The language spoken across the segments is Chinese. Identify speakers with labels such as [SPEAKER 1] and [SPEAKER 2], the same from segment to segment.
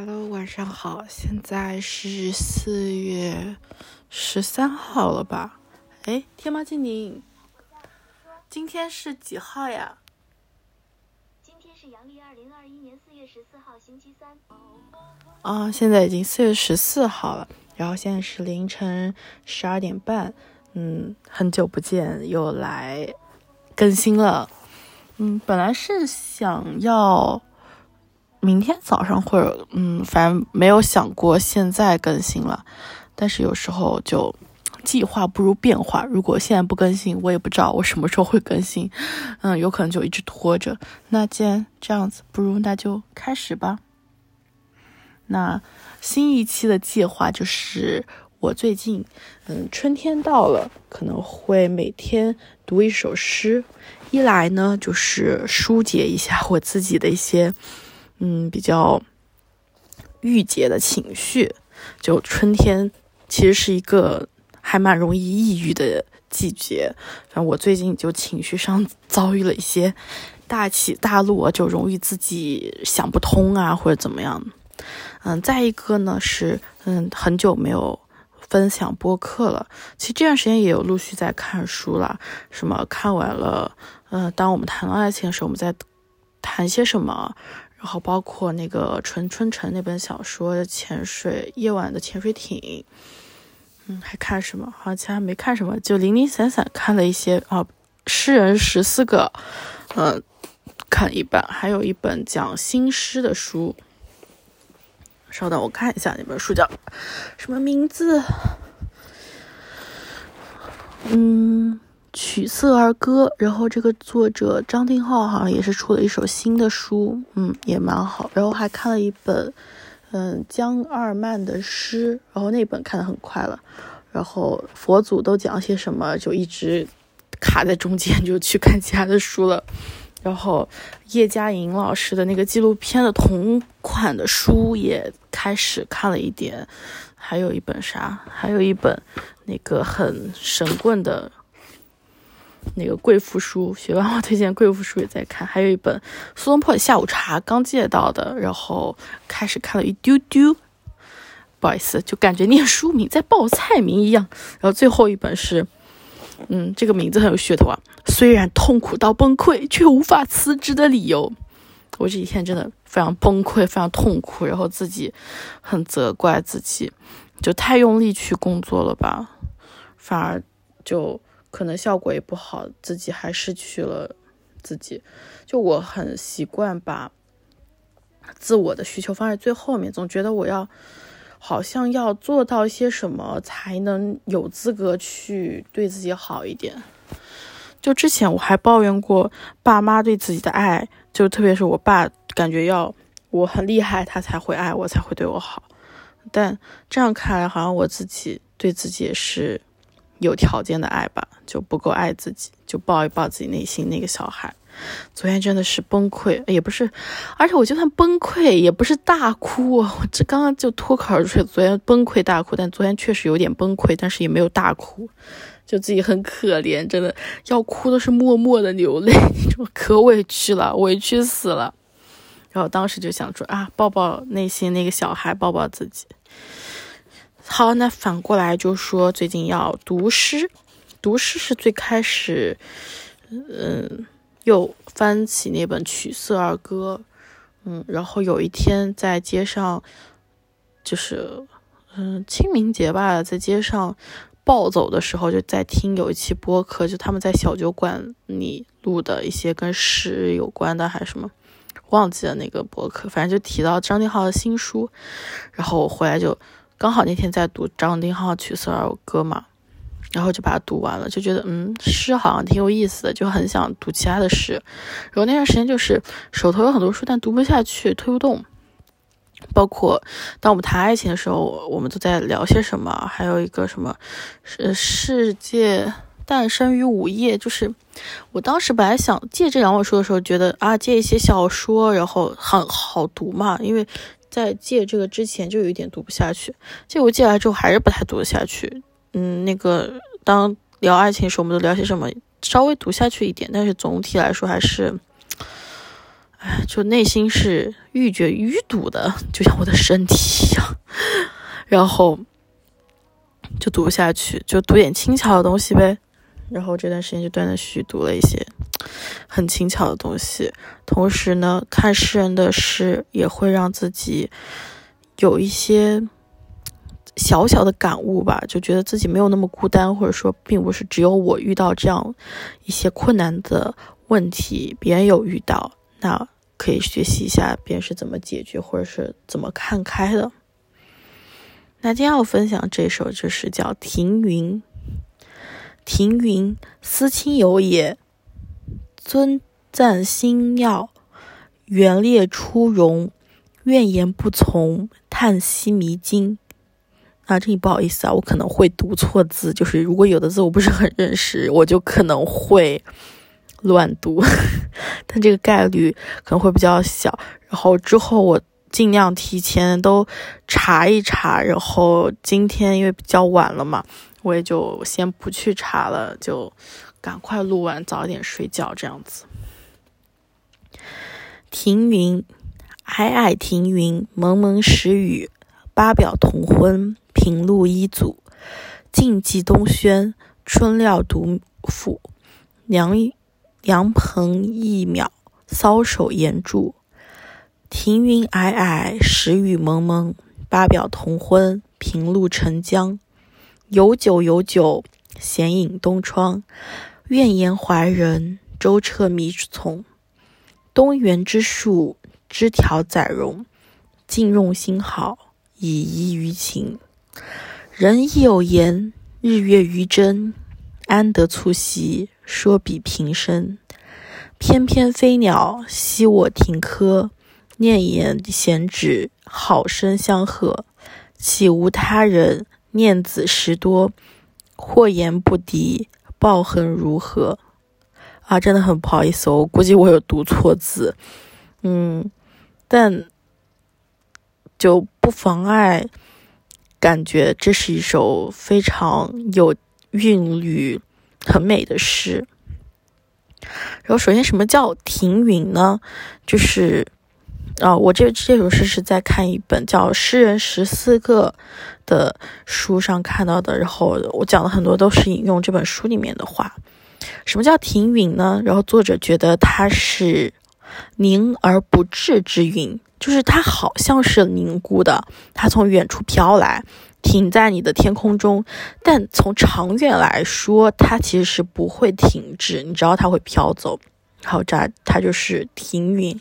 [SPEAKER 1] Hello，晚上好，现在是四月十三号了吧？哎，天猫精灵，今天是几号呀？
[SPEAKER 2] 今天是阳历二零二一年四月十四号，星期三。
[SPEAKER 1] 啊，现在已经四月十四号了，然后现在是凌晨十二点半。嗯，很久不见，又来更新了。嗯，本来是想要。明天早上或者嗯，反正没有想过现在更新了，但是有时候就计划不如变化。如果现在不更新，我也不知道我什么时候会更新，嗯，有可能就一直拖着。那既然这样子，不如那就开始吧。那新一期的计划就是我最近嗯，春天到了，可能会每天读一首诗，一来呢就是疏解一下我自己的一些。嗯，比较郁结的情绪，就春天其实是一个还蛮容易抑郁的季节。然后我最近就情绪上遭遇了一些大起大落，就容易自己想不通啊，或者怎么样。嗯，再一个呢是，嗯，很久没有分享播客了。其实这段时间也有陆续在看书了，什么看完了，嗯，当我们谈论爱情的时候，我们在谈些什么？然后包括那个纯春城那本小说《潜水夜晚的潜水艇》，嗯，还看什么？好像其他没看什么，就零零散散看了一些啊，《诗人十四个》，嗯，看一半，还有一本讲新诗的书。稍等，我看一下那本书叫什么名字？嗯。曲色儿歌，然后这个作者张定浩好像也是出了一首新的书，嗯，也蛮好。然后还看了一本，嗯，江二曼的诗，然后那本看的很快了。然后佛祖都讲些什么，就一直卡在中间，就去看其他的书了。然后叶嘉莹老师的那个纪录片的同款的书也开始看了一点。还有一本啥？还有一本那个很神棍的。那个贵妇书，学妈妈推荐贵妇书也在看，还有一本苏东坡的下午茶刚借到的，然后开始看了一丢丢，不好意思，就感觉念书名在报菜名一样。然后最后一本是，嗯，这个名字很有噱头啊，虽然痛苦到崩溃，却无法辞职的理由。我这几天真的非常崩溃，非常痛苦，然后自己很责怪自己，就太用力去工作了吧，反而就。可能效果也不好，自己还失去了自己。就我很习惯把自我的需求放在最后面，总觉得我要好像要做到一些什么才能有资格去对自己好一点。就之前我还抱怨过爸妈对自己的爱，就特别是我爸感觉要我很厉害，他才会爱我，才会对我好。但这样看来，好像我自己对自己也是。有条件的爱吧，就不够爱自己，就抱一抱自己内心那个小孩。昨天真的是崩溃，也不是，而且我就算崩溃，也不是大哭。我这刚刚就脱口而出，昨天崩溃大哭，但昨天确实有点崩溃，但是也没有大哭，就自己很可怜，真的要哭都是默默的流泪，可委屈了，委屈死了。然后当时就想说啊，抱抱内心那个小孩，抱抱自己。好，那反过来就说最近要读诗，读诗是最开始，嗯，又翻起那本《曲色儿歌》，嗯，然后有一天在街上，就是嗯清明节吧，在街上暴走的时候，就在听有一期播客，就他们在小酒馆里录的一些跟诗有关的还是什么，忘记了那个播客，反正就提到张定浩的新书，然后我回来就。刚好那天在读张定浩《曲色儿歌》嘛，然后就把它读完了，就觉得嗯，诗好像挺有意思的，就很想读其他的诗。然后那段时间就是手头有很多书，但读不下去，推不动。包括当我们谈爱情的时候，我们都在聊些什么？还有一个什么，是世界诞生于午夜。就是我当时本来想借这两本书的时候，觉得啊，借一些小说，然后很好读嘛，因为。在借这个之前就有一点读不下去，结果借来之后还是不太读得下去。嗯，那个当聊爱情的时候，我们都聊些什么？稍微读下去一点，但是总体来说还是，哎，就内心是欲绝欲堵的，就像我的身体一样。然后就读下去，就读点轻巧的东西呗。然后这段时间就断断续续读了一些很轻巧的东西，同时呢，看诗人的诗也会让自己有一些小小的感悟吧，就觉得自己没有那么孤单，或者说并不是只有我遇到这样一些困难的问题，别人有遇到，那可以学习一下别人是怎么解决，或者是怎么看开的。那今天要分享这首就是叫《停云》。停云，思亲友也。尊赞星耀，元烈出容。怨言不从，叹息迷津。啊，这里不好意思啊，我可能会读错字，就是如果有的字我不是很认识，我就可能会乱读，但这个概率可能会比较小。然后之后我。尽量提前都查一查，然后今天因为比较晚了嘛，我也就先不去查了，就赶快录完，早点睡觉这样子。停云，皑皑停云，蒙蒙时雨，八表同昏，平路一组。静寂东轩，春料独赋。凉凉棚一秒，搔首言注。停云霭霭，时雨蒙蒙，八表同昏，平路成江。有酒有酒，闲饮东窗。怨言怀人，舟车迷从。东园之树，枝条载荣。静用心好，以遗于情。人亦有言：日月于真，安得促膝，说比平生？翩翩飞鸟，昔我停柯。念言闲止，好生相和。岂无他人？念子时多，或言不敌，抱恨如何？啊，真的很不好意思，我估计我有读错字，嗯，但就不妨碍感觉这是一首非常有韵律、很美的诗。然后，首先，什么叫停云呢？就是。啊，我这这首诗是在看一本叫《诗人十四个》的书上看到的，然后我讲的很多都是引用这本书里面的话。什么叫停云呢？然后作者觉得它是凝而不滞之云，就是它好像是凝固的，它从远处飘来，停在你的天空中，但从长远来说，它其实是不会停滞，你知道它会飘走。好，这它就是停云。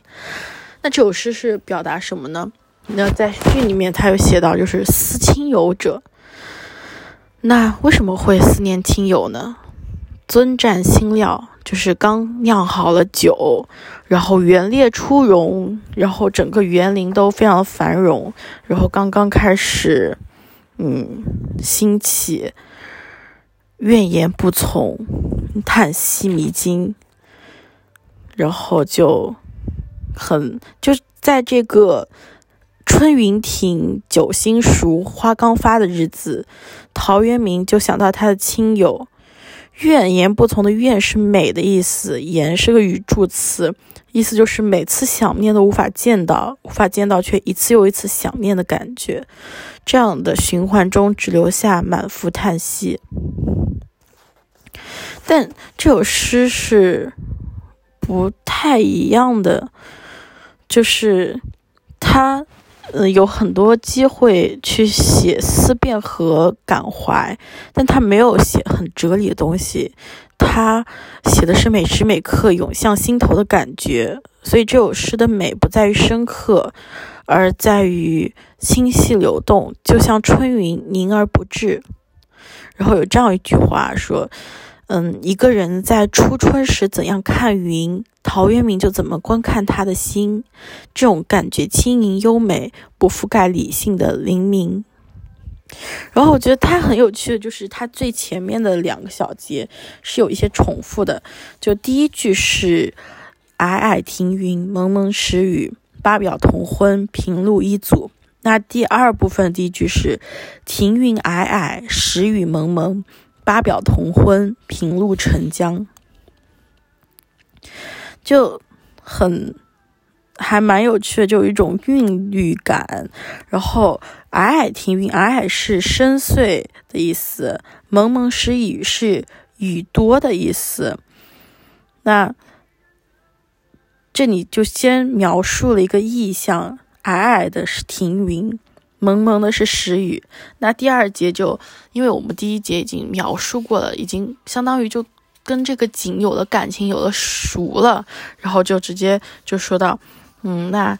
[SPEAKER 1] 那这首诗是表达什么呢？那在剧里面，他有写到，就是思亲友者。那为什么会思念亲友呢？尊占新料，就是刚酿好了酒，然后园列初荣，然后整个园林都非常繁荣，然后刚刚开始，嗯，兴起，怨言不从，叹息迷津，然后就。很就在这个春云亭、酒新熟、花刚发的日子，陶渊明就想到他的亲友。怨言不从的怨是美的意思，言是个语助词，意思就是每次想念都无法见到，无法见到却一次又一次想念的感觉。这样的循环中，只留下满腹叹息。但这首诗是不太一样的。就是他，嗯，有很多机会去写思辨和感怀，但他没有写很哲理的东西，他写的是每时每刻涌向心头的感觉。所以这首诗的美不在于深刻，而在于清晰流动，就像春云凝而不滞。然后有这样一句话说。嗯，一个人在初春时怎样看云，陶渊明就怎么观看他的心。这种感觉轻盈优美，不覆盖理性的灵明。然后我觉得他很有趣的就是他最前面的两个小节是有一些重复的。就第一句是“皑皑停云，蒙蒙时雨，八表同昏，平路一组”。那第二部分第一句是“停云霭霭，时雨蒙蒙”。八表同昏，平路成江，就很还蛮有趣的，就有一种韵律感。然后皑皑停云，皑皑是深邃的意思，蒙蒙时雨，是雨多的意思。那这里就先描述了一个意象，皑皑的是停云，蒙蒙的是时雨。那第二节就，因为我们第一节已经描述过了，已经相当于就跟这个景有了感情，有了熟了，然后就直接就说到。嗯，那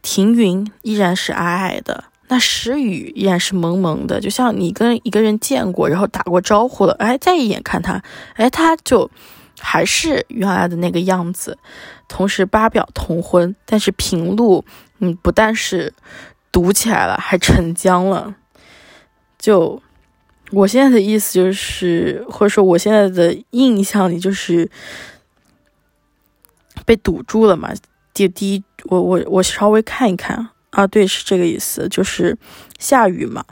[SPEAKER 1] 停云依然是矮矮的，那时雨依然是蒙蒙的，就像你跟一个人见过，然后打过招呼了，哎，再一眼看他，哎，他就还是原来的那个样子。同时八表同婚，但是平路，嗯，不但是堵起来了，还成江了。就我现在的意思就是，或者说我现在的印象里就是被堵住了嘛。第第一，我我我稍微看一看啊，对，是这个意思，就是下雨嘛，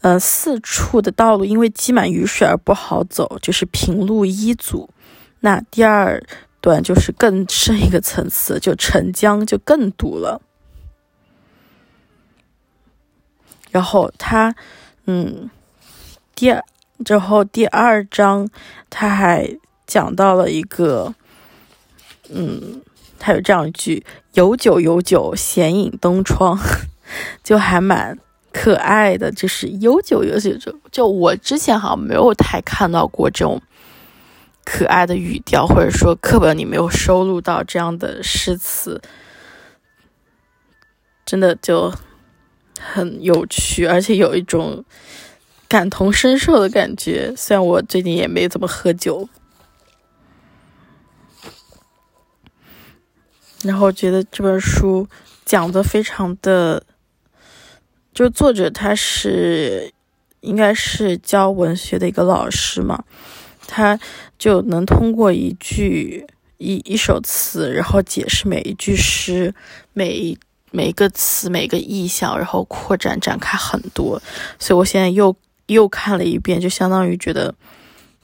[SPEAKER 1] 嗯，四处的道路因为积满雨水而不好走，就是平路一阻。那第二段就是更深一个层次，就沉江就更堵了。然后他，嗯，第二，之后第二章他还讲到了一个，嗯。他有这样一句：“有酒有酒，闲饮东窗”，就还蛮可爱的。就是有酒有酒，就就我之前好像没有太看到过这种可爱的语调，或者说课本里没有收录到这样的诗词，真的就很有趣，而且有一种感同身受的感觉。虽然我最近也没怎么喝酒。然后觉得这本书讲的非常的，就作者他是应该是教文学的一个老师嘛，他就能通过一句一一首词，然后解释每一句诗，每一每个词，每个意象，然后扩展展开很多。所以我现在又又看了一遍，就相当于觉得，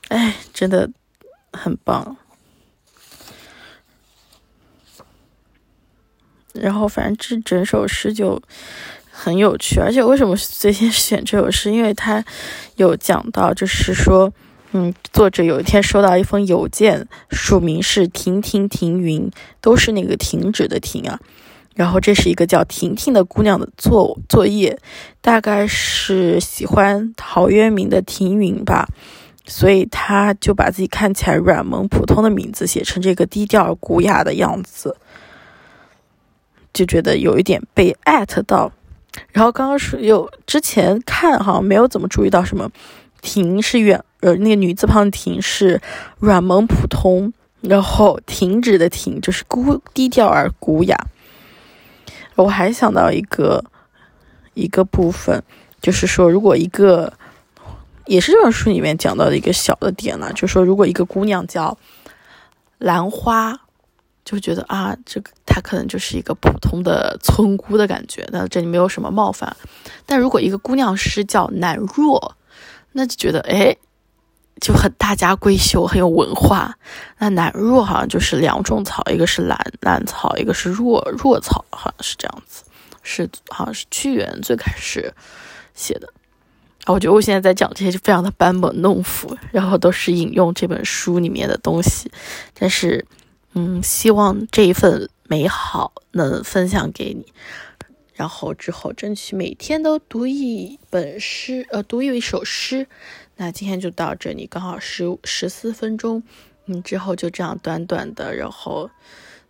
[SPEAKER 1] 哎，真的很棒。然后，反正这整首诗就很有趣，而且为什么最先选这首诗？因为他有讲到，就是说，嗯，作者有一天收到一封邮件，署名是“停停停云”，都是那个停止的停啊。然后这是一个叫婷婷的姑娘的作作业，大概是喜欢陶渊明的停云吧，所以她就把自己看起来软萌普通的名字写成这个低调而古雅的样子。就觉得有一点被艾特到，然后刚刚是有之前看哈没有怎么注意到什么，婷是远呃那个女字旁的婷是软萌普通，然后停止的停就是孤低调而古雅。我还想到一个一个部分，就是说如果一个也是这本书里面讲到的一个小的点呢，就是说如果一个姑娘叫兰花。就觉得啊，这个她可能就是一个普通的村姑的感觉，那这里没有什么冒犯。但如果一个姑娘诗叫南若，那就觉得哎，就很大家闺秀，很有文化。那南若好像就是两种草，一个是兰兰草，一个是若若草，好像是这样子。是好像是屈原最开始写的啊。我觉得我现在在讲这些就非常的班门弄斧，然后都是引用这本书里面的东西，但是。嗯，希望这一份美好能分享给你，然后之后争取每天都读一本诗，呃，读一首诗。那今天就到这里，刚好十十四分钟。嗯，之后就这样短短的，然后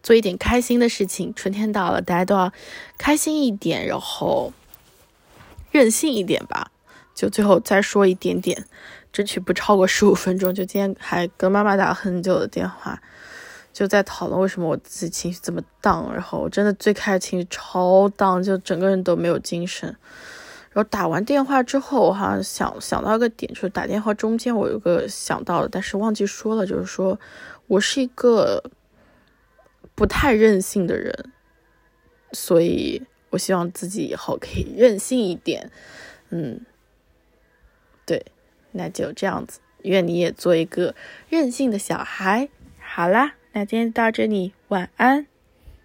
[SPEAKER 1] 做一点开心的事情。春天到了，大家都要开心一点，然后任性一点吧。就最后再说一点点，争取不超过十五分钟。就今天还跟妈妈打了很久的电话。就在讨论为什么我自己情绪这么荡，然后我真的最开始情绪超荡，就整个人都没有精神。然后打完电话之后，我好像想想到一个点，就是打电话中间我有个想到的，但是忘记说了，就是说我是一个不太任性的人，所以我希望自己以后可以任性一点。嗯，对，那就这样子，愿你也做一个任性的小孩。好啦。那今天到这里，晚安。